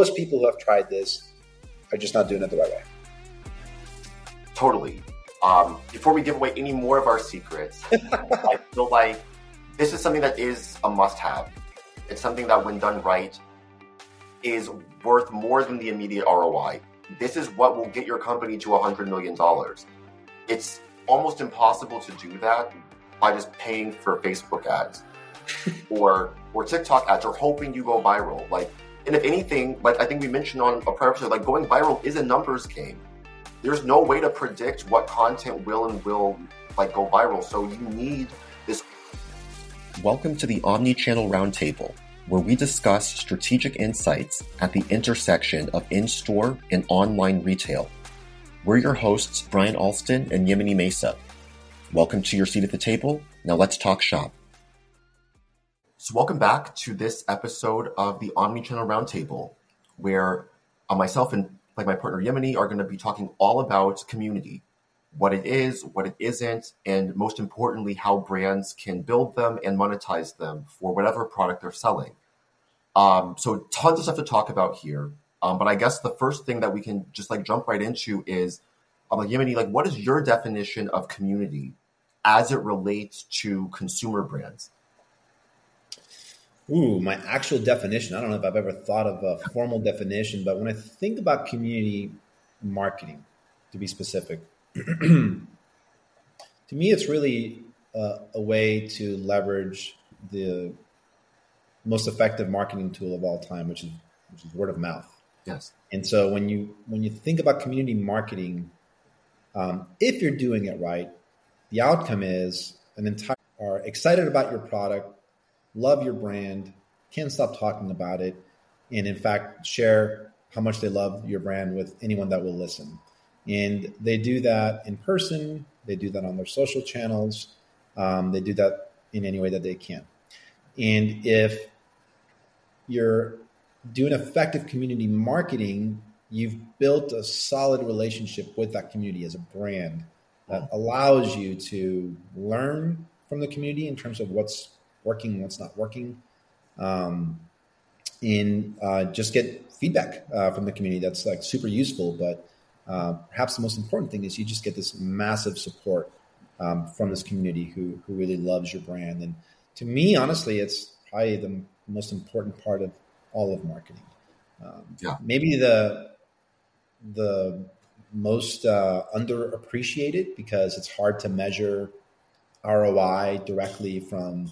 most people who have tried this are just not doing it the right way. Totally. Um, before we give away any more of our secrets, I feel like this is something that is a must have. It's something that, when done right, is worth more than the immediate ROI. This is what will get your company to $100 million. It's almost impossible to do that by just paying for Facebook ads or or TikTok ads or hoping you go viral. Like, and if anything, like I think we mentioned on a prior episode, like going viral is a numbers game. There's no way to predict what content will and will like go viral. So you need this. Welcome to the Omni-Channel Roundtable, where we discuss strategic insights at the intersection of in-store and online retail. We're your hosts, Bryan Alston and Yemeni Mesa. Welcome to your seat at the table. Now let's talk shop. So, welcome back to this episode of the Omnichannel Roundtable, where uh, myself and like my partner Yemeni are going to be talking all about community, what it is, what it isn't, and most importantly, how brands can build them and monetize them for whatever product they're selling. Um, so, tons of stuff to talk about here. Um, but I guess the first thing that we can just like jump right into is, um, like Yemeni, like what is your definition of community as it relates to consumer brands? Ooh, my actual definition. I don't know if I've ever thought of a formal definition, but when I think about community marketing, to be specific, to me, it's really a, a way to leverage the most effective marketing tool of all time, which is which is word of mouth. Yes. And so when you when you think about community marketing, um, if you're doing it right, the outcome is an entire are excited about your product, love your brand, can't stop talking about it, and in fact, share how much they love your brand with anyone that will listen. And they do that in person, they do that on their social channels, um, they do that in any way that they can. And if you're doing effective community marketing, you've built a solid relationship with that community as a brand that allows you to learn from the community in terms of what's working, what's not working, um, and uh, just get feedback uh, from the community. That's like super useful. But uh, perhaps the most important thing is you just get this massive support um, from this community who who really loves your brand. And to me, honestly, it's probably the most important part of all of marketing. Um, yeah. Maybe the the most uh, underappreciated because it's hard to measure ROI directly from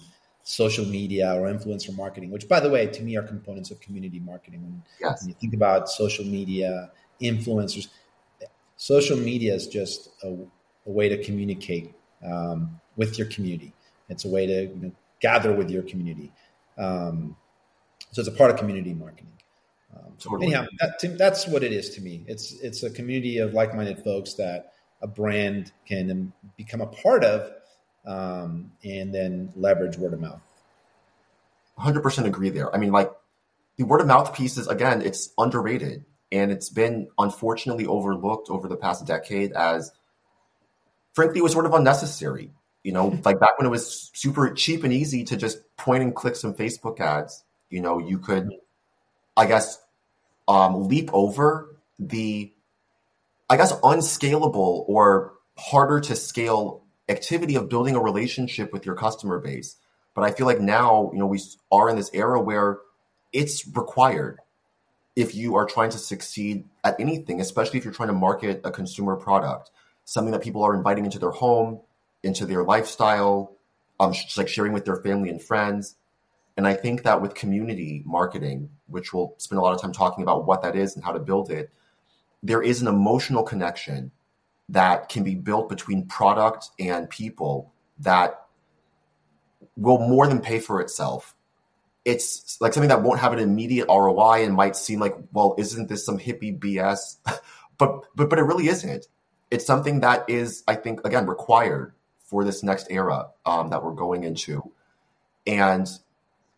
social media or influencer marketing, which, by the way, to me are components of community marketing. When, yes. when you think about social media, influencers, social media is just a, a way to communicate um, with your community. It's a way to you know, gather with your community. Um, so it's a part of community marketing. Um, totally. Anyhow, that, that's what it is to me. It's it's a community of like-minded folks that a brand can become a part of um, and then leverage word of mouth. 100% agree there. I mean, like the word of mouth piece is, again, it's underrated and it's been unfortunately overlooked over the past decade as, frankly, it was sort of unnecessary. You know, like back when it was super cheap and easy to just point and click some Facebook ads, you know, you could, I guess, um, leap over the, I guess, unscalable or harder to scale activity of building a relationship with your customer base. But I feel like now, you know, we are in this era where it's required if you are trying to succeed at anything, especially if you're trying to market a consumer product, something that people are inviting into their home, into their lifestyle, um, just like sharing with their family and friends. And I think that with community marketing, which we'll spend a lot of time talking about what that is and how to build it, there is an emotional connection that can be built between product and people that will more than pay for itself. It's like something that won't have an immediate ROI and might seem like, well, isn't this some hippie BS? but but but it really isn't. It's something that is, I think, again, required for this next era um, that we're going into, and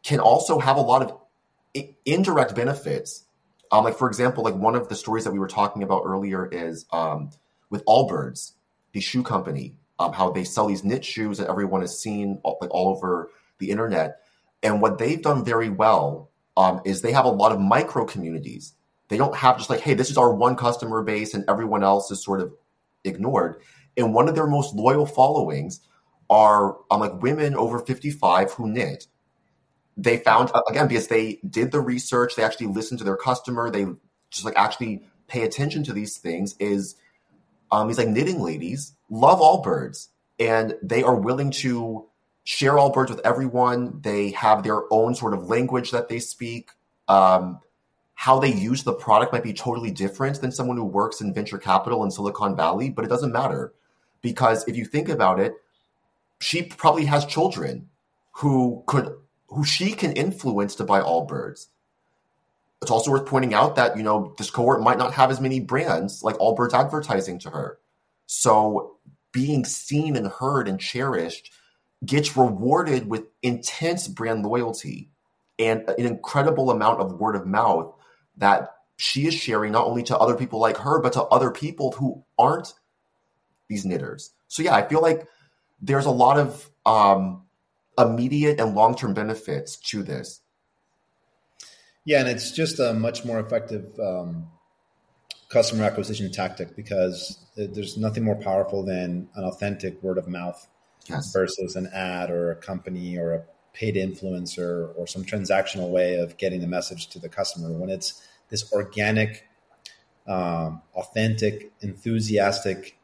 can also have a lot of indirect benefits. Um, like for example, like one of the stories that we were talking about earlier is um, with Allbirds, the shoe company, um, how they sell these knit shoes that everyone has seen all, like all over the internet. And what they've done very well um, is they have a lot of micro communities They don't have just like, hey, this is our one customer base and everyone else is sort of ignored. And one of their most loyal followings are um, like women over 55 who knit. They found, again, because they did the research, they actually listened to their customer, they just like actually pay attention to these things, is um, these like knitting ladies love Allbirds and they are willing to share Allbirds with everyone. They have their own sort of language that they speak. Um, how they use the product might be totally different than someone who works in venture capital in Silicon Valley, but it doesn't matter because if you think about it, she probably has children who could who she can influence to buy Allbirds. It's also worth pointing out that you know this cohort might not have as many brands like Allbirds advertising to her. So being seen and heard and cherished gets rewarded with intense brand loyalty and an incredible amount of word of mouth that she is sharing not only to other people like her, but to other people who aren't these knitters. So yeah, I feel like there's a lot of um, immediate and long term benefits to this. Yeah, and it's just a much more effective um, customer acquisition tactic because there's nothing more powerful than an authentic word of mouth yes. versus an ad or a company or a paid influencer or some transactional way of getting the message to the customer. When it's this organic, um, authentic, enthusiastic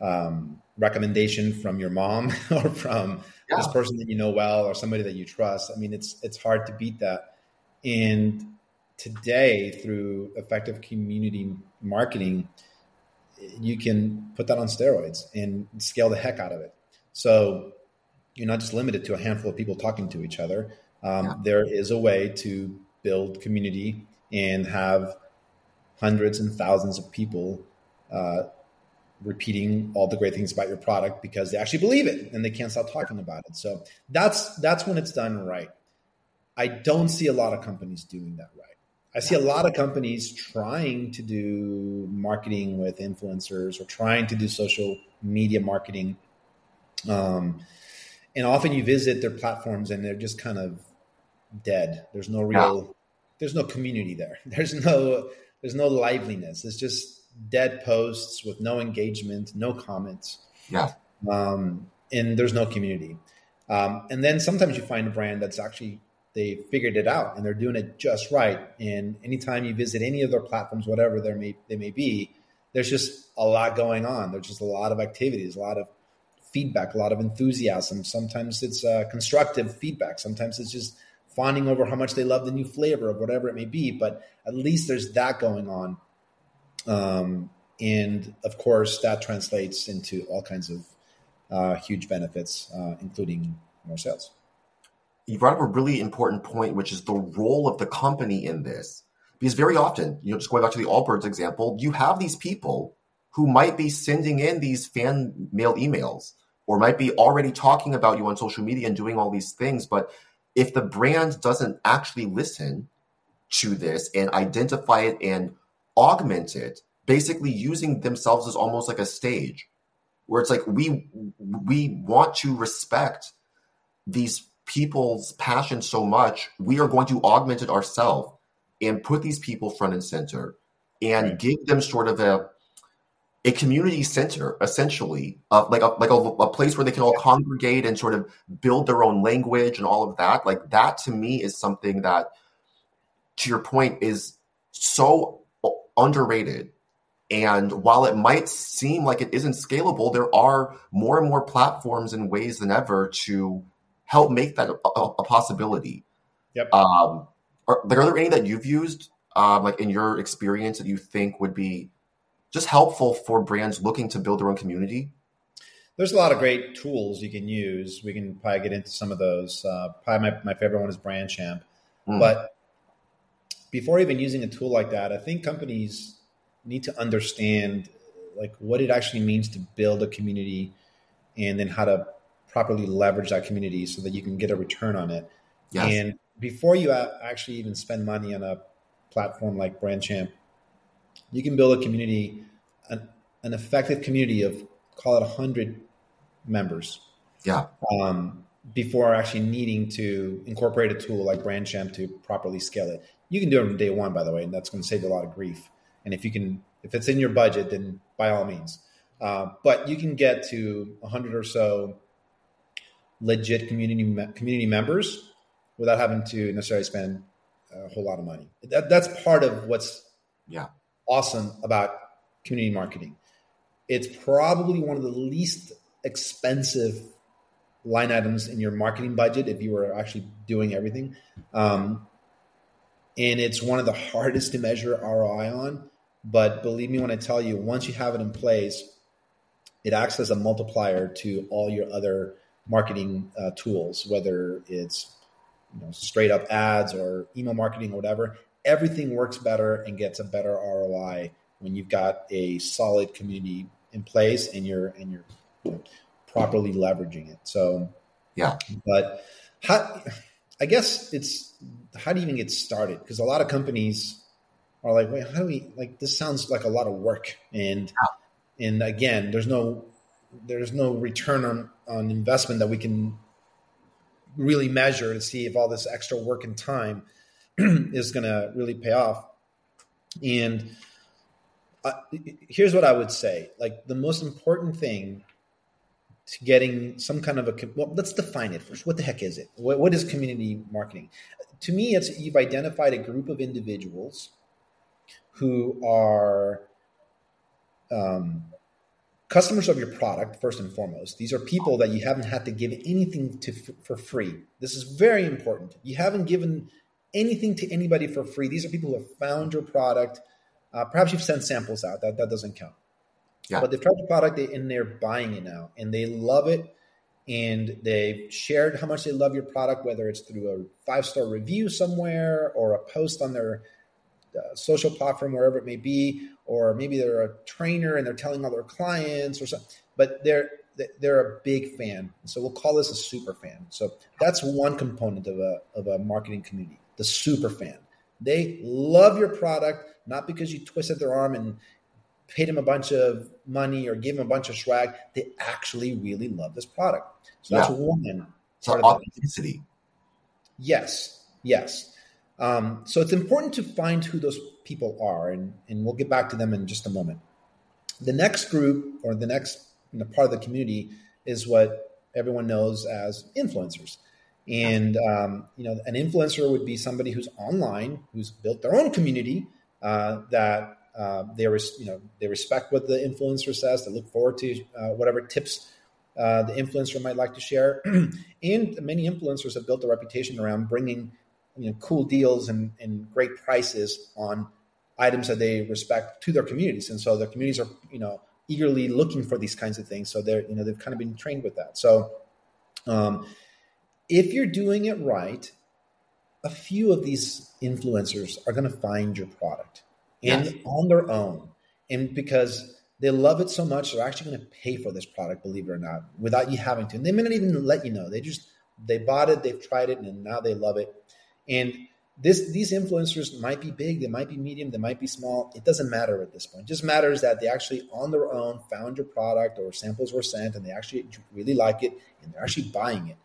um, recommendation from your mom or from yeah. this person that you know well or somebody that you trust. I mean, it's it's hard to beat that. And today, through effective community marketing, you can put that on steroids and scale the heck out of it. So you're not just limited to a handful of people talking to each other. Um, yeah. There is a way to build community and have hundreds and thousands of people uh, repeating all the great things about your product because they actually believe it and they can't stop talking about it. So that's that's when it's done right. I don't see a lot of companies doing that right. I see a lot of companies trying to do marketing with influencers or trying to do social media marketing. Um, and often you visit their platforms and they're just kind of dead. There's no real, yeah. there's no community there. There's no, there's no liveliness. It's just dead posts with no engagement, no comments. Yeah. Um, and there's no community. Um, and then sometimes you find a brand that's actually they figured it out and they're doing it just right. And anytime you visit any of their platforms, whatever there may they may be, there's just a lot going on. There's just a lot of activities, a lot of feedback, a lot of enthusiasm. Sometimes it's uh, constructive feedback. Sometimes it's just fawning over how much they love the new flavor of whatever it may be. But at least there's that going on. Um, and of course, that translates into all kinds of uh, huge benefits, uh, including more sales you brought up a really important point, which is the role of the company in this. Because very often, you know, just going back to the Allbirds example, you have these people who might be sending in these fan mail emails or might be already talking about you on social media and doing all these things. But if the brand doesn't actually listen to this and identify it and augment it, basically using themselves as almost like a stage where it's like we we want to respect these people's passion so much, we are going to augment it ourselves and put these people front and center and right. give them sort of a a community center essentially uh, like a like a, a, place where they can all congregate and sort of build their own language and all of that. Like that to me is something that to your point is so underrated. And while it might seem like it isn't scalable there are more and more platforms and ways than ever to help make that a, a possibility. Yep. Um, are, like, are there any that you've used, um, like in your experience, that you think would be just helpful for brands looking to build their own community? There's a lot of great tools you can use. We can probably get into some of those. Uh, probably my, my favorite one is Brandchamp. Mm. But before even using a tool like that, I think companies need to understand like what it actually means to build a community and then how to properly leverage that community so that you can get a return on it. Yes. And before you actually even spend money on a platform like Brandchamp, you can build a community, an, an effective community of call it 100 members. Yeah. Um, before actually needing to incorporate a tool like Brandchamp to properly scale it. You can do it from day one, by the way, and that's going to save you a lot of grief. And if you can, if it's in your budget, then by all means. Uh, but you can get to 100 or so legit community community members without having to necessarily spend a whole lot of money. That, that's part of what's yeah awesome about community marketing. It's probably one of the least expensive line items in your marketing budget if you were actually doing everything. Um, and it's one of the hardest to measure ROI on. But believe me when I tell you, once you have it in place, it acts as a multiplier to all your other marketing uh, tools, whether it's you know, straight up ads or email marketing or whatever. Everything works better and gets a better ROI when you've got a solid community in place and you're and you're you know, properly leveraging it. So yeah, but how I guess it's how do you even get started? Because a lot of companies are like, wait, how do we like this sounds like a lot of work and yeah. and again, there's no there's no return on, on investment that we can really measure to see if all this extra work and time is going to really pay off. And uh, here's what I would say: like the most important thing to getting some kind of a well, let's define it first. What the heck is it? what, what is community marketing? To me, it's you've identified a group of individuals who are um, customers of your product first and foremost. These are people that you haven't had to give anything to for free. This is very important. You haven't given anything to anybody for free. These are people who have found your product. Uh, perhaps you've sent samples out. That that doesn't count. Yeah. But they've tried the product and they're buying it now and they love it. And they've shared how much they love your product, whether it's through a five star review somewhere or a post on their uh, social platform, wherever it may be, or maybe they're a trainer and they're telling all their clients or something. But they're they're a big fan, so we'll call this a super fan. So that's one component of a of a marketing community, the super fan. They love your product not because you twisted their arm and paid them a bunch of money or gave them a bunch of swag. They actually really love this product. So that's yeah. one part so of authenticity. Yes, yes. Um, so it's important to find who those people are, and, and we'll get back to them in just a moment. The next group or the next you know, part of the community is what everyone knows as influencers. And um, you know, an influencer would be somebody who's online, who's built their own community uh, that uh, they res- you know they respect what the influencer says. They look forward to uh, whatever tips uh, the influencer might like to share. and many influencers have built a reputation around bringing you know cool deals and, and great prices on items that they respect to their communities. And so their communities are you know eagerly looking for these kinds of things. So they're you know they've kind of been trained with that. So um, if you're doing it right, a few of these influencers are going to find your product and yes. on their own. And because they love it so much, they're actually going to pay for this product, believe it or not, without you having to. And they may not even let you know. They just they bought it, they've tried it, and now they love it. And this these influencers might be big, they might be medium, they might be small. It doesn't matter at this point. It just matters that they actually on their own found your product or samples were sent and they actually really like it and they're actually buying it.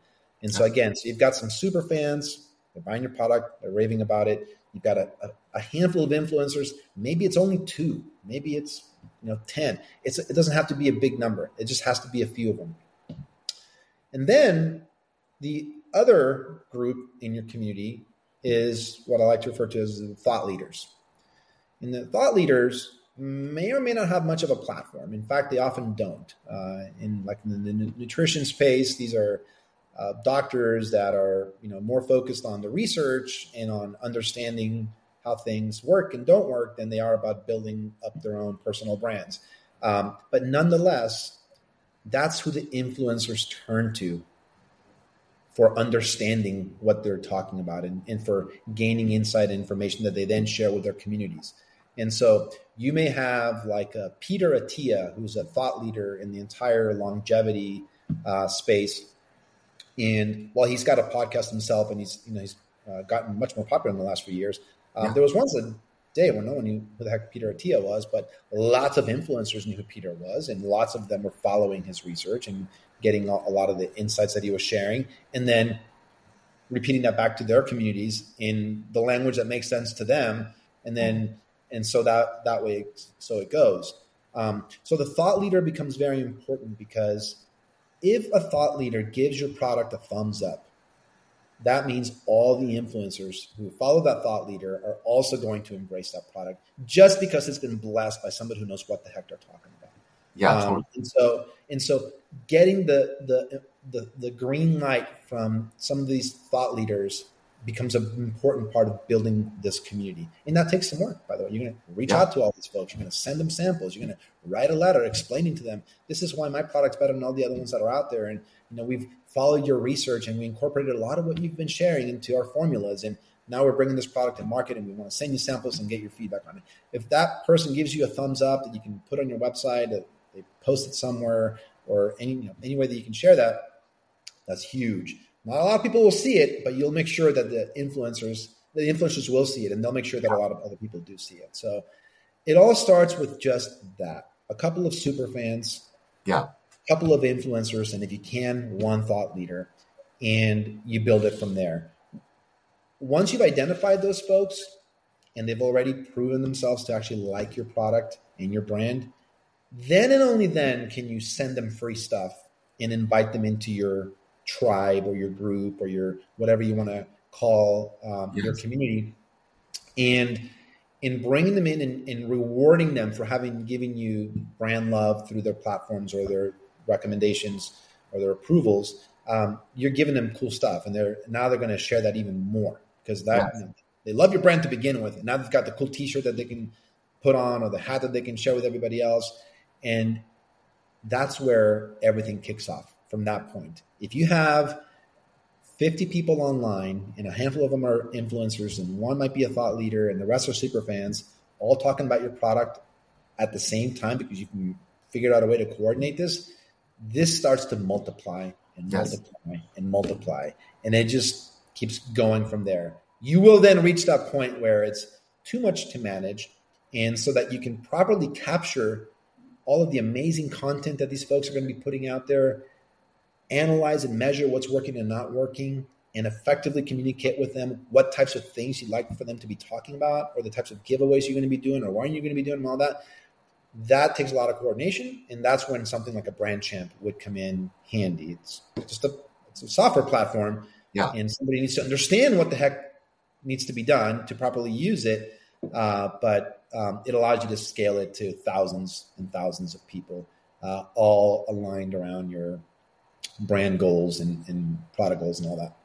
And so again, so you've got some super fans, they're buying your product, they're raving about it. You've got a, a, a handful of influencers. Maybe it's only two. Maybe it's you know ten. It's it doesn't have to be a big number. It just has to be a few of them. And then the other group in your community is what I like to refer to as thought leaders. And the thought leaders may or may not have much of a platform. In fact, they often don't. Uh, in like in the nutrition space, these are uh, doctors that are you know more focused on the research and on understanding how things work and don't work than they are about building up their own personal brands. Um, but nonetheless, that's who the influencers turn to for understanding what they're talking about and, and for gaining insight and information that they then share with their communities. And so you may have like a Peter Attia, who's a thought leader in the entire longevity uh, space, and while he's got a podcast himself, and he's you know he's uh, gotten much more popular in the last few years, um, yeah. there was once a day when no one knew who the heck Peter Attia was, but lots of influencers knew who Peter was, and lots of them were following his research and getting a, lot of the insights that he was sharing. And then repeating that back to their communities in the language that makes sense to them, and then and so that that way so it goes. Um, so the thought leader becomes very important because if a thought leader gives your product a thumbs up, that means all the influencers who follow that thought leader are also going to embrace that product just because it's been blessed by somebody who knows what the heck they're talking about. Yeah. Um, totally. And so and so getting the the the the green light from some of these thought leaders becomes an important part of building this community. And that takes some work, by the way. You're going to reach yeah. out to all these folks. You're going to send them samples. You're going to write a letter explaining to them, this is why my product's better than all the other ones that are out there. And, you know, we've followed your research and we incorporated a lot of what you've been sharing into our formulas. And now we're bringing this product to market and we want to send you samples and get your feedback on it. If that person gives you a thumbs up that you can put on your website, uh, they post it somewhere, or any you know, any way that you can share that, that's huge. Not a lot of people will see it, but you'll make sure that the influencers, the influencers will see it, and they'll make sure that a lot of other people do see it. So it all starts with just that: a couple of super fans, yeah, couple of influencers, and if you can, one thought leader, and you build it from there. Once you've identified those folks, and they've already proven themselves to actually like your product and your brand, then and only then can you send them free stuff and invite them into your tribe or your group or your whatever you want to call um, yes. your community. And in bringing them in and, and, rewarding them for having given you brand love through their platforms or their recommendations or their approvals, um, you're giving them cool stuff, and they're now they're going to share that even more because that yes. you know, they love your brand to begin with, and now they've got the cool T-shirt that they can put on or the hat that they can share with everybody else, and that's where everything kicks off from that point. If you have 50 people online and a handful of them are influencers and one might be a thought leader and the rest are super fans, all talking about your product at the same time because you can figure out a way to coordinate this, this starts to multiply and yes. multiply and multiply. And it just keeps going from there. You will then reach that point where it's too much to manage. And so that you can properly capture all of the amazing content that these folks are going to be putting out there, analyze and measure what's working and not working, and effectively communicate with them what types of things you'd like for them to be talking about, or the types of giveaways you're going to be doing, or when you're going to be doing, and all that. That takes a lot of coordination, and that's when something like a Brandchamp would come in handy. It's just a, it's a software platform, yeah. and somebody needs to understand what the heck needs to be done to properly use it. Uh, but um, it allows you to scale it to thousands and thousands of people, uh, all aligned around your brand goals and, and product goals and all that.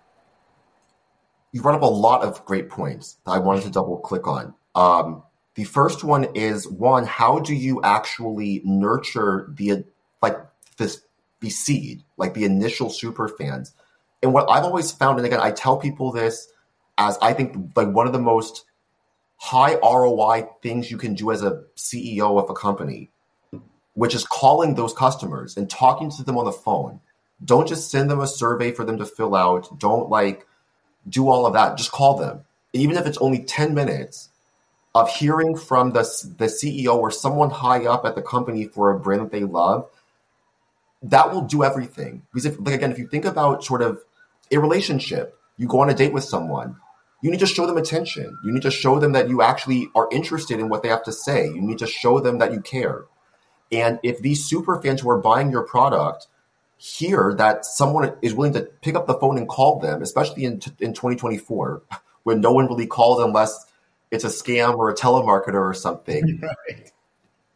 You brought up a lot of great points that I wanted to double click on. Um, the first one is one, how do you actually nurture the like this the seed, like the initial super fans? And what I've always found, and again, I tell people this as I think like one of the most high ROI things you can do as a CEO of a company, which is calling those customers and talking to them on the phone. Don't just send them a survey for them to fill out. Don't like do all of that. Just call them. Even if it's only 10 minutes of hearing from the, the CEO or someone high up at the company for a brand that they love, that will do everything. Because if, like, again, if you think about sort of a relationship, you go on a date with someone, you need to show them attention. You need to show them that you actually are interested in what they have to say. You need to show them that you care. And if these super fans who are buying your product hear that someone is willing to pick up the phone and call them, especially in, in 2024, when no one really calls unless it's a scam or a telemarketer or something. Right.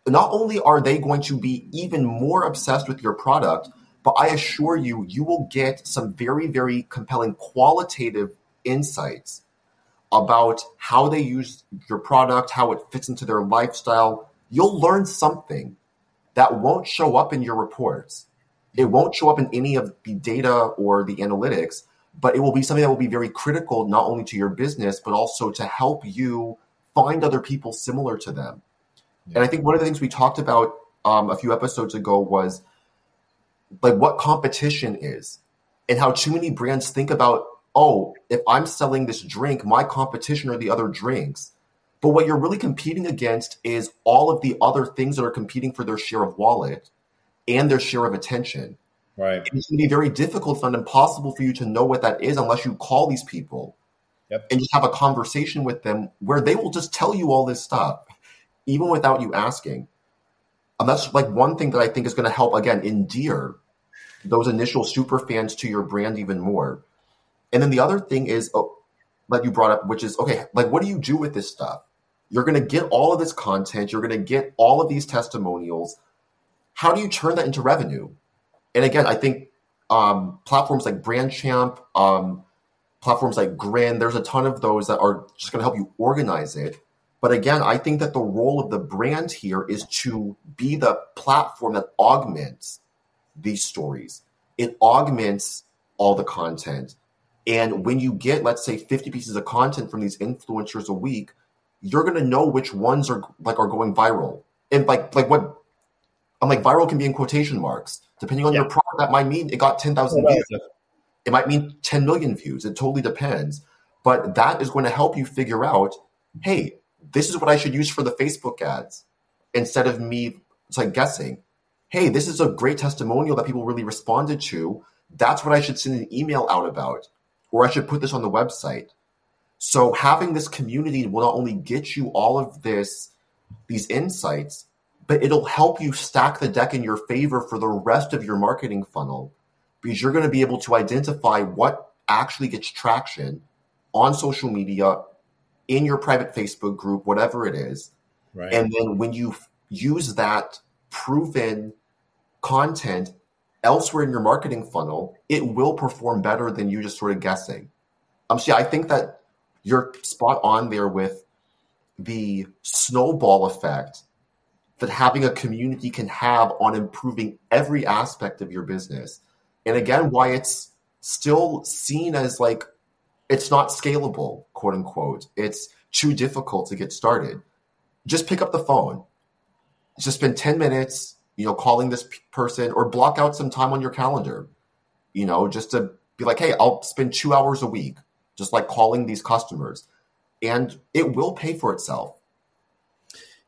Not only are they going to be even more obsessed with your product, but I assure you, you will get some very, very compelling qualitative insights about how they use your product, how it fits into their lifestyle, you'll learn something that won't show up in your reports. It won't show up in any of the data or the analytics, but it will be something that will be very critical not only to your business, but also to help you find other people similar to them. Yeah. And I think one of the things we talked about um, a few episodes ago was like what competition is and how too many brands think about oh, if I'm selling this drink, my competition are the other drinks. But what you're really competing against is all of the other things that are competing for their share of wallet and their share of attention. Right. And it's going to be very difficult, if not impossible, for you to know what that is unless you call these people Yep. and just have a conversation with them where they will just tell you all this stuff, even without you asking. And that's like one thing that I think is going to help again endear those initial super fans to your brand even more. And then the other thing is, oh, like you brought up, which is okay, like what do you do with this stuff? You're going to get all of this content, you're going to get all of these testimonials. How do you turn that into revenue? And again, I think um, platforms like Brandchamp, um, platforms like Grin, there's a ton of those that are just going to help you organize it. But again, I think that the role of the brand here is to be the platform that augments these stories. It augments all the content. And when you get, let's say, 50 pieces of content from these influencers a week, you're gonna know which ones are like are going viral. And like like what I'm like viral can be in quotation marks. Depending on Yeah. your product, that might mean it got 10,000 views. It might mean 10 million views. It totally depends. But that is going to help you figure out, hey, this is what I should use for the Facebook ads instead of me like guessing. Hey, this is a great testimonial that people really responded to. That's what I should send an email out about, or I should put this on the website. So having this community will not only get you all of this, these insights, but it'll help you stack the deck in your favor for the rest of your marketing funnel because you're going to be able to identify what actually gets traction on social media, in your private Facebook group, whatever it is. Right. And then when you use that proven content elsewhere in your marketing funnel, it will perform better than you just sort of guessing. Um, yeah, I think that you're spot on there with the snowball effect that having a community can have on improving every aspect of your business. And again, why it's still seen as like it's not scalable, quote unquote. It's too difficult to get started. Just pick up the phone. Just spend 10 minutes, you know, calling this person or block out some time on your calendar, you know, just to be like, hey, I'll spend two hours a week just like calling these customers. And it will pay for itself.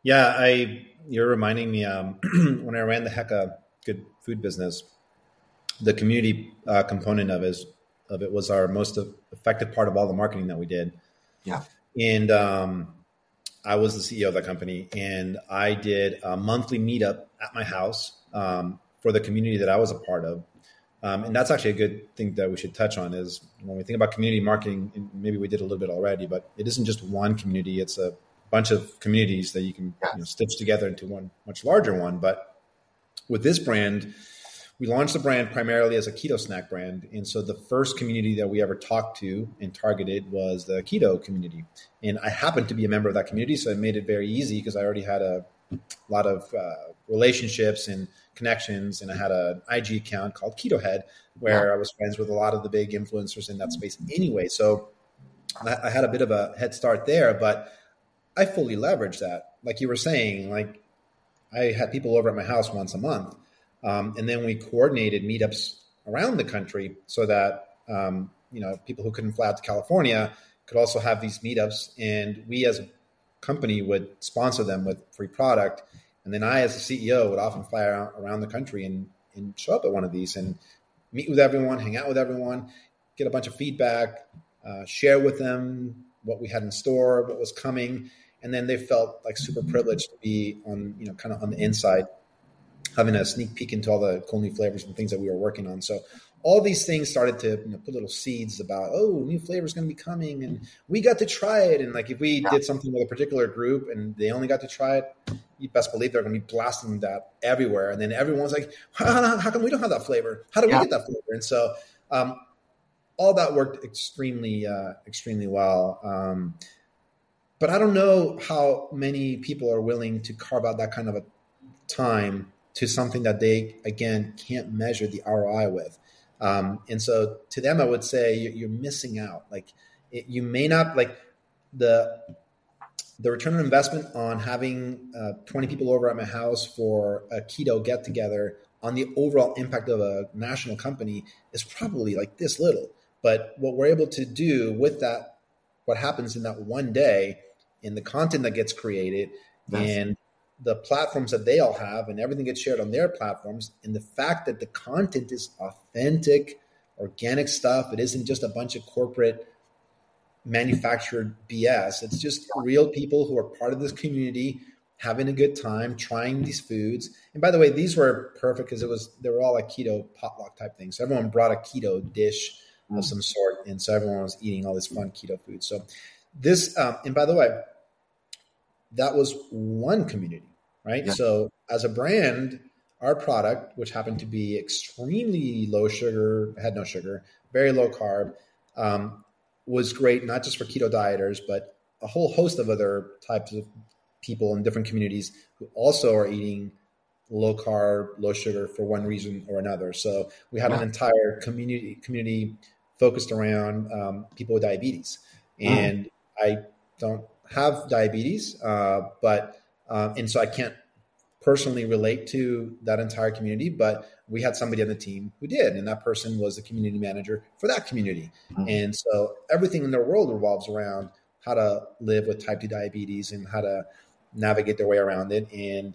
Yeah, I you're reminding me um, when I ran the Hecka Good Food business, the community uh, component of it, of it was our most effective part of all the marketing that we did. Yeah. And um, I was the CEO of that company, and I did a monthly meetup at my house um, for the community that I was a part of. Um, and that's actually a good thing that we should touch on is when we think about community marketing, and maybe we did a little bit already, but it isn't just one community, it's a bunch of communities that you can you know, stitch together into one much larger one. But with this brand, we launched the brand primarily as a keto snack brand. And so the first community that we ever talked to and targeted was the keto community. And I happened to be a member of that community, so it made it very easy because I already had a lot of uh, relationships and connections. And I had an IG account called Keto Head where. I was friends with a lot of the big influencers in that space anyway. So I, I had a bit of a head start there, but I fully leverage that. Like you were saying, like I had people over at my house once a month. Um, and then we coordinated meetups around the country so that um, you know people who couldn't fly out to California could also have these meetups, and we as a company would sponsor them with free product. And then I, as a CEO, would often fly around, around the country and, and show up at one of these and meet with everyone, hang out with everyone, get a bunch of feedback, uh, share with them what we had in store, what was coming, and then they felt like super privileged to be on you know kind of on the inside having a sneak peek into all the cool new flavors and things that we were working on. So all these things started to you know, put little seeds about, oh, new flavors going to be coming, and we got to try it. And like if we Yeah. did something with a particular group and they only got to try it, you best believe they're going to be blasting that everywhere. And then everyone's like, how, how come we don't have that flavor? How do we get that flavor? And so um, all that worked extremely, uh, extremely well. Um, but I don't know how many people are willing to carve out that kind of a time to something that they again can't measure the ROI with. Um, and so to them, I would say you're, missing out. Like it, you may not like the the return on investment on having uh, 20 people over at my house for a keto get together on the overall impact of a national company is probably like this little. But what we're able to do with that, what happens in that one day, in the content that gets created, Yes. and the platforms that they all have and everything gets shared on their platforms. And the fact that the content is authentic organic stuff it isn't just a bunch of corporate manufactured bs it's just real people who are part of this community having a good time trying these foods. And by the way these were perfect because it was they were all like keto potluck type things so everyone brought a keto dish mm. of some sort and so everyone was eating all this fun keto food. So this um, and by the way that was one community right? Yeah. So as a brand, our product, which happened to be extremely low sugar, had no sugar, very low carb, um, was great not just for keto dieters, but a whole host of other types of people in different communities who also are eating low carb, low sugar for one reason or another. So we had an entire community community focused around um, people with diabetes, and mm. I don't have diabetes, uh, but um, and so I can't personally relate to that entire community, but we had somebody on the team who did, and that person was the community manager for that community. Mm-hmm. And so everything in their world revolves around how to live with type 2 diabetes and how to navigate their way around it. And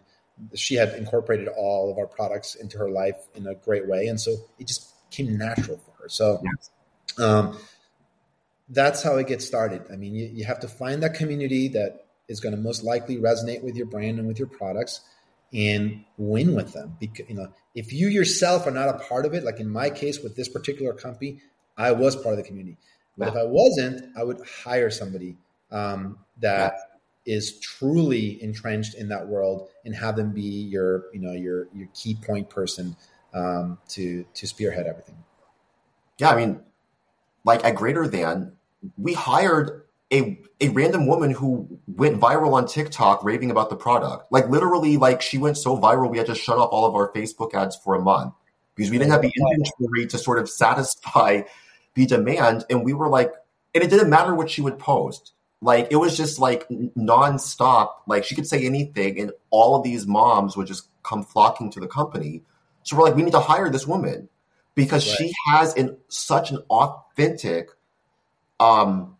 she had incorporated all of our products into her life in a great way. And so it just came natural for her. So, yes. um, that's how it gets started. I mean, you, you have to find that community that is going to most likely resonate with your brand and with your products and win with them because you know if you yourself are not a part of it like in my case with this particular company i was part of the community but if i wasn't i would hire somebody um, that yeah. is truly entrenched in that world and have them be your you know your your key point person um, to to spearhead everything yeah i mean like at greater than we hired a a random woman who went viral on TikTok raving about the product. Like literally, like she went so viral, we had to shut off all of our Facebook ads for a month because we didn't have the inventory to sort of satisfy the demand. And we were like, and it didn't matter what she would post. Like it was just like nonstop. Like she could say anything, and all of these moms would just come flocking to the company. So we're like, we need to hire this woman because right. she has in such an authentic um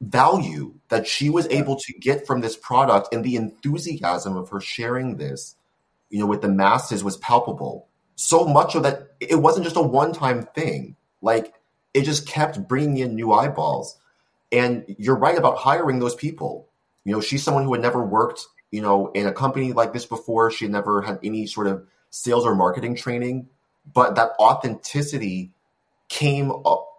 value that she was able to get from this product and the enthusiasm of her sharing this you know with the masses was palpable. So much of that it wasn't just a one-time thing. Like it just kept bringing in new eyeballs. And you're right about hiring those people. You know she's someone who had never worked you know in a company like this before. She never had any sort of sales or marketing training but that authenticity came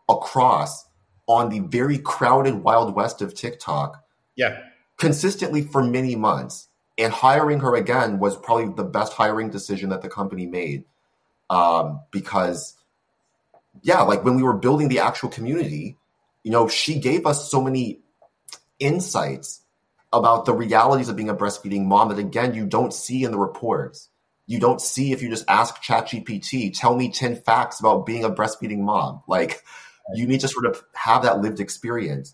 across on the very crowded Wild West of TikTok. Yeah. Consistently for many months. And hiring her again was probably the best hiring decision that the company made. Um, because, yeah, like when we were building the actual community, you know, she gave us so many insights about the realities of being a breastfeeding mom that, again, you don't see in the reports. You don't see if you just ask ChatGPT, tell me 10 facts about being a breastfeeding mom. Like, you need to sort of have that lived experience.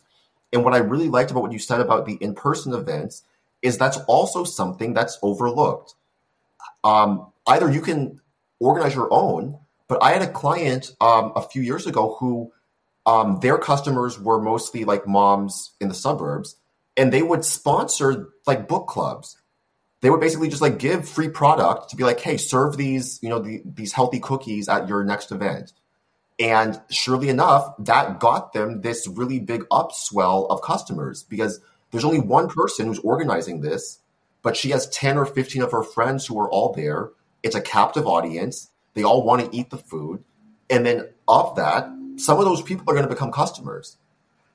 And what I really liked about what you said about the in person events is that's also something that's overlooked. Um, either you can organize your own, but I had a client um, a few years ago who um, their customers were mostly like moms in the suburbs, and they would sponsor like book clubs. They would basically just like give free product to be like, hey, serve these, you know, the, these healthy cookies at your next event. And surely enough, that got them this really big upswell of customers because there's only one person who's organizing this, but she has 10 or 15 of her friends who are all there. It's a captive audience. They all want to eat the food. And then of that, some of those people are going to become customers.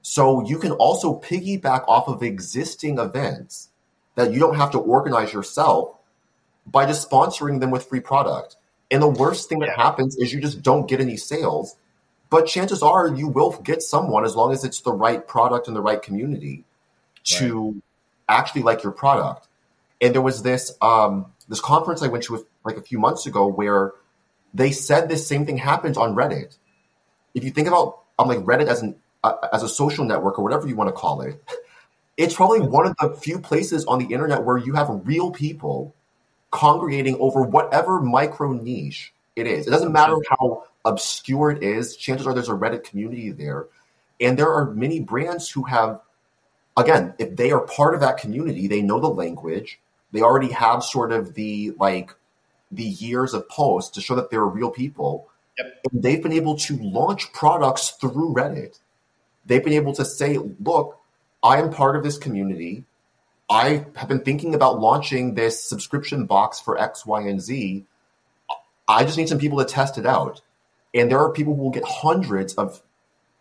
So you can also piggyback off of existing events that you don't have to organize yourself by just sponsoring them with free product. And the worst thing that happens is you just don't get any sales. But chances are you will get someone as long as it's the right product and the right community to right. actually like your product. And there was this um, this conference I went to like a few months ago where they said this same thing happens on Reddit. If you think about um, like Reddit as an uh, as a social network or whatever you want to call it, it's probably one of the few places on the internet where you have real people congregating over whatever micro niche it is. It doesn't matter how obscure it is. Chances are there's a Reddit community there. And there are many brands who have, again, if they are part of that community, they know the language, They already have sort of the like the years of posts to show that they're real people. Yep. And they've been able to launch products through Reddit. They've been able to say, look, I am part of this community. I have been thinking about launching this subscription box for X, Y, and Z. I just need some people to test it out. And there are people who will get hundreds of,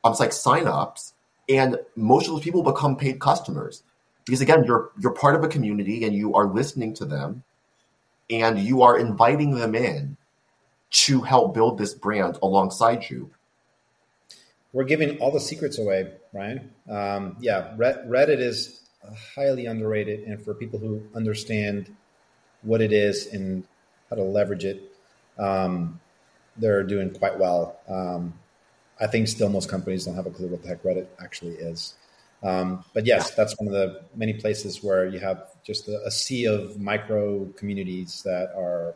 um, like signups, and most of those people become paid customers because again, you're you're part of a community and you are listening to them, and you are inviting them in to help build this brand alongside you. We're giving all the secrets away, Bryan. Um, yeah, Reddit is highly underrated, and for people who understand what it is and how to leverage it, um, they're doing quite well. Um, I think still most companies don't have a clue what the heck Reddit actually is. Um, but yes, that's one of the many places where you have just a, a, sea of micro communities that are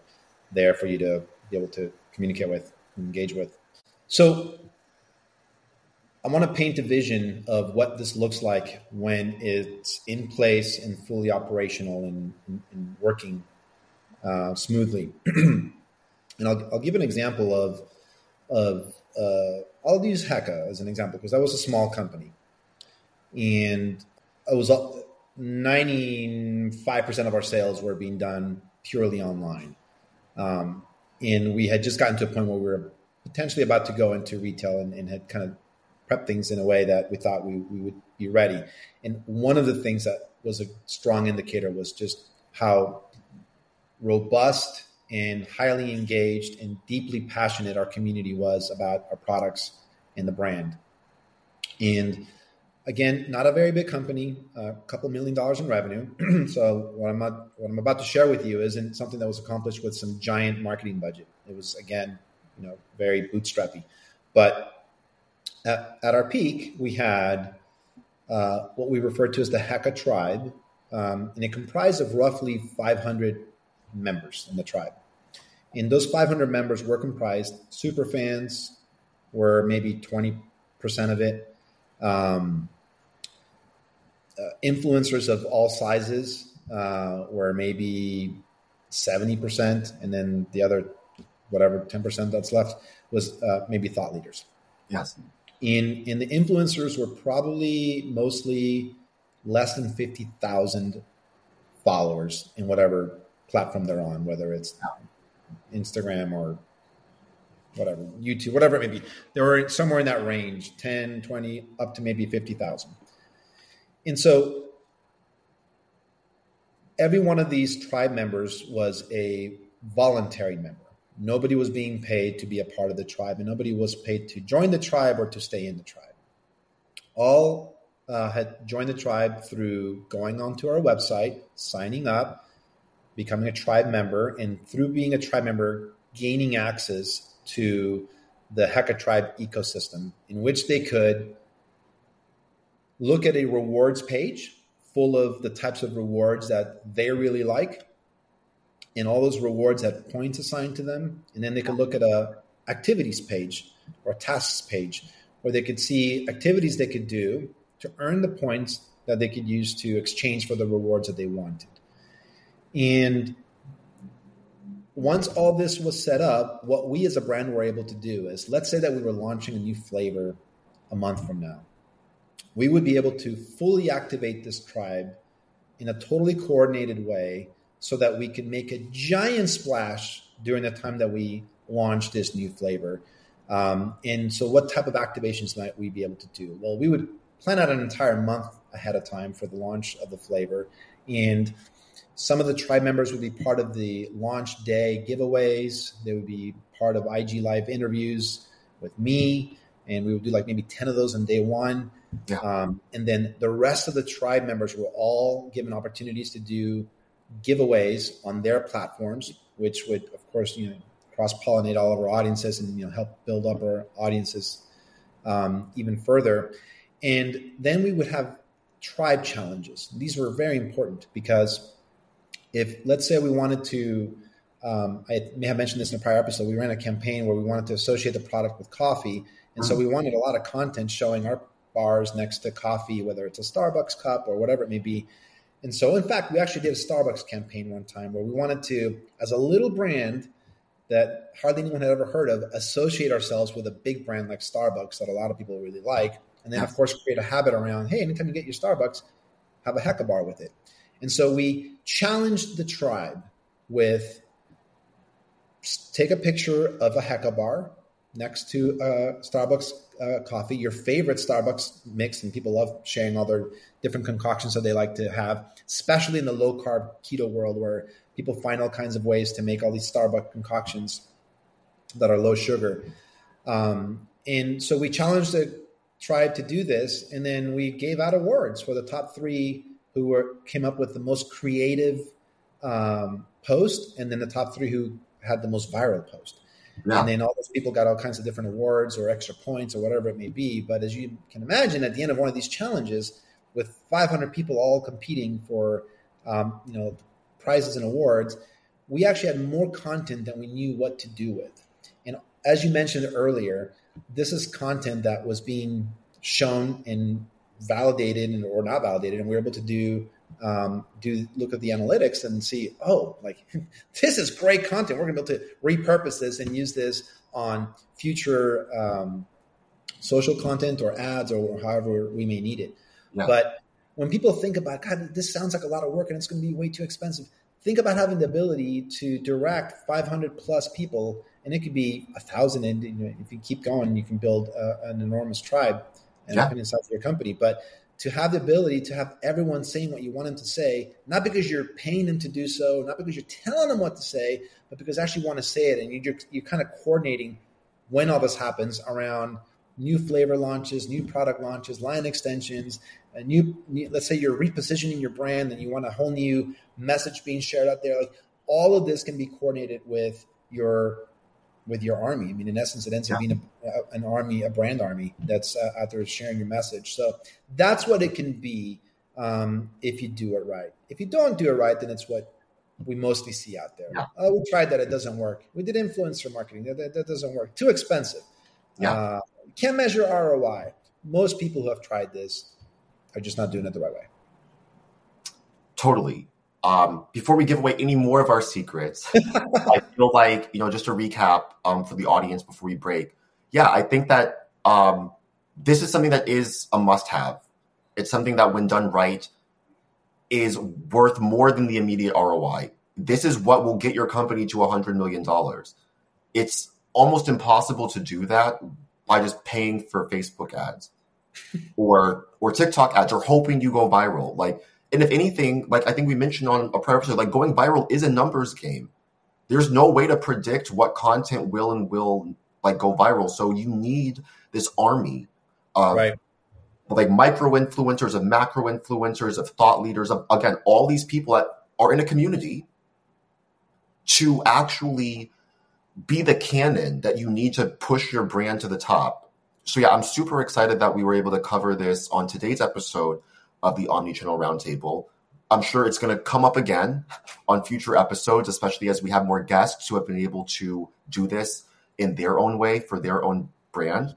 there for you to be able to communicate with, engage with. So I want to paint a vision of what this looks like when it's in place and fully operational and, and, and working uh, smoothly. and I'll, I'll, give an example of of uh, I'll use Heka as an example because that was a small company, and it was 95% of our sales were being done purely online. Um, and we had just gotten to a point where we were potentially about to go into retail and, and had kind of prepped things in a way that we thought we, we would be ready. And one of the things that was a strong indicator was just how robust and highly engaged and deeply passionate our community was about our products and the brand. And again, not a very big company, a couple million dollars in revenue. so what I'm not, what I'm about to share with you isn't something that was accomplished with some giant marketing budget. It was again, you know, very bootstrappy. But at, at our peak, we had uh, what we refer to as the Heka tribe, um, and it comprised of roughly 500 members in the tribe. And those 500 members were comprised super fans were maybe 20% of it um, uh, influencers of all sizes uh, were maybe 70%. And then the other, whatever, 10% that's left was uh, maybe thought leaders. Yes. In, in the influencers were probably mostly less than 50,000 followers in whatever platform they're on, whether it's Instagram or whatever, YouTube, whatever it may be. They were somewhere in that range 10, 20, up to maybe 50,000. And so every one of these tribe members was a voluntary member. Nobody was being paid to be a part of the tribe, and nobody was paid to join the tribe or to stay in the tribe. All uh, had joined the tribe through going onto our website, signing up, becoming a tribe member, and through being a tribe member, gaining access to the Heka Tribe ecosystem in which they could look at a rewards page full of the types of rewards that they really like and all those rewards had points assigned to them and then they could look at a activities page or tasks page where they could see activities they could do to earn the points that they could use to exchange for the rewards that they wanted and once all this was set up, what we as a brand were able to do is let's say that we were launching a new flavor a month from now. We would be able to fully activate this tribe in a totally coordinated way so that we could make a giant splash during the time that we launch this new flavor. Um, and so, what type of activations might we be able to do? Well, we would plan out an entire month ahead of time for the launch of the flavor. And some of the tribe members would be part of the launch day giveaways. They would be part of IG Live interviews with me, and we would do like maybe 10 of those on day one. Yeah. Um, and then the rest of the tribe members were all given opportunities to do giveaways on their platforms, which would, of course, you know, cross pollinate all of our audiences and you know help build up our audiences um, even further. And then we would have tribe challenges. These were very important because if let's say we wanted to um, I may have mentioned this in a prior episode. We ran a campaign where we wanted to associate the product with coffee, and so we mm-hmm. wanted a lot of content showing our bars next to coffee, whether it's a Starbucks cup or whatever it may be. And so, in fact, we actually did a Starbucks campaign one time where we wanted to, as a little brand that hardly anyone had ever heard of, associate ourselves with a big brand like Starbucks that a lot of people really like. And then, of course, create a habit around hey, anytime you get your Starbucks, have a Heka bar with it. And so we challenged the tribe with take a picture of a Heka bar next to a Starbucks uh, coffee, your favorite Starbucks mix, and people love sharing all their different concoctions that they like to have, especially in the low carb keto world where people find all kinds of ways to make all these Starbucks concoctions that are low sugar. Um, and so we challenged the tribe to do this, and then we gave out awards for the top three who were came up with the most creative um, post, and then the top three who had the most viral post. Yeah. And then all those people got all kinds of different awards or extra points or whatever it may be. But as you can imagine, at the end of one of these challenges, with 500 people all competing for um, you know prizes and awards, we actually had more content than we knew what to do with. And as you mentioned earlier, this is content that was being shown and validated and, or not validated, and we were able to do um, do look at the analytics and see, oh, like this is great content. We're going to be able to repurpose this and use this on future um, social content or ads or however we may need it. Yeah. But when people think about, God, this sounds like a lot of work and it's going to be way too expensive. Think about having the ability to direct 500 plus people, and it could be a thousand. And you know, if you keep going, you can build a, an enormous tribe and yeah. inside your company. But to have the ability to have everyone saying what you want them to say, not because you're paying them to do so, not because you're telling them what to say, but because they actually want to say it. And you're, you're kind of coordinating when all this happens around new flavor launches, new product launches, line extensions, a new, new let's say you're repositioning your brand and you want a whole new message being shared out there. Like all of this can be coordinated with your with your army. I mean, in essence, it ends up being a, an army, a brand army that's uh, out there sharing your message. So that's what it can be um, if you do it right. If you don't do it right, then it's what we mostly see out there. Yeah. Oh, we tried that; it doesn't work. We did influencer marketing; that, that, that doesn't work. Too expensive. Yeah. Uh, can't measure ROI. Most people who have tried this are just not doing it the right way. Totally um, before we give away any more of our secrets, I feel like you know just to recap um, for the audience before we break. Yeah, I think that um, this is something that is a must-have. It's something that, when done right, is worth more than the immediate ROI. This is what will get your company to a hundred million dollars. It's almost impossible to do that by just paying for Facebook ads or or TikTok ads or hoping you go viral. Like and if anything, like I think we mentioned on a prior episode, like going viral is a numbers game. There's no way to predict what content will and will like go viral. So you need this army of right. like micro influencers, of macro influencers, of thought leaders, of again, all these people that are in a community to actually be the cannon that you need to push your brand to the top. So yeah, I'm super excited that we were able to cover this on today's episode of the Omnichannel Roundtable. I'm sure it's going to come up again on future episodes, especially as we have more guests who have been able to do this in their own way for their own brand.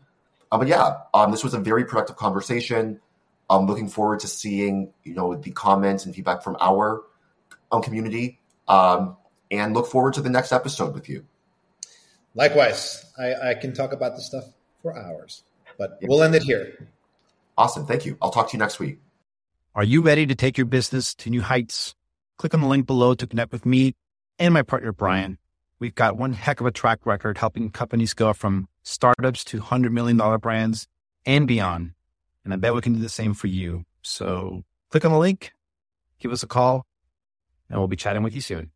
Um, but yeah, um, this was a very productive conversation. I'm looking forward to seeing you know the comments and feedback from our um, community, um, and look forward to the next episode with you. Likewise, I, I can talk about this stuff for hours, but yeah. we'll end it here. Awesome, thank you. I'll talk to you next week. Are you ready to take your business to new heights? Click on the link below to connect with me and my partner, Bryan. We've got one heck of a track record helping companies go from startups to $100 million brands and beyond. And I bet we can do the same for you. So click on the link, give us a call, and we'll be chatting with you soon.